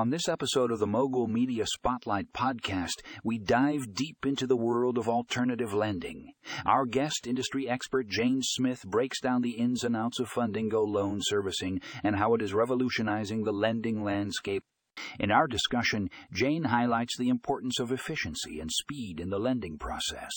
On this episode of the Mogul Media Spotlight podcast, we dive deep into the world of alternative lending. Our guest industry expert Jane Smith breaks down the ins and outs of Fundingo loan servicing and how it is revolutionizing the lending landscape in our discussion, Jane highlights the importance of efficiency and speed in the lending process.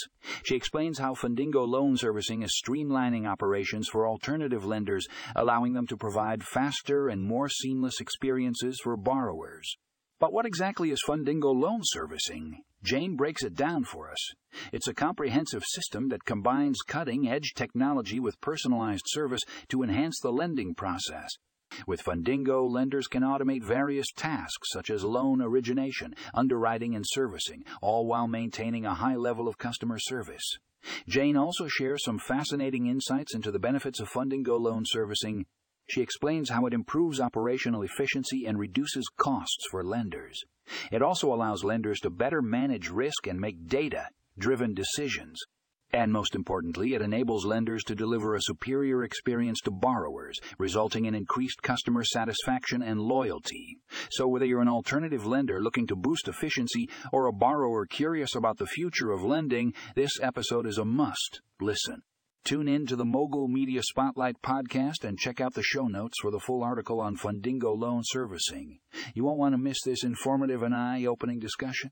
She explains how Fundingo loan servicing is streamlining operations for alternative lenders, allowing them to provide faster and more seamless experiences for borrowers. But what exactly is Fundingo loan servicing? Jane breaks it down for us. It's a comprehensive system that combines cutting edge technology with personalized service to enhance the lending process. With Fundingo, lenders can automate various tasks such as loan origination, underwriting, and servicing, all while maintaining a high level of customer service. Jane also shares some fascinating insights into the benefits of Fundingo loan servicing. She explains how it improves operational efficiency and reduces costs for lenders. It also allows lenders to better manage risk and make data driven decisions. And most importantly, it enables lenders to deliver a superior experience to borrowers, resulting in increased customer satisfaction and loyalty. So, whether you're an alternative lender looking to boost efficiency or a borrower curious about the future of lending, this episode is a must listen. Tune in to the Mogul Media Spotlight podcast and check out the show notes for the full article on Fundingo loan servicing. You won't want to miss this informative and eye opening discussion.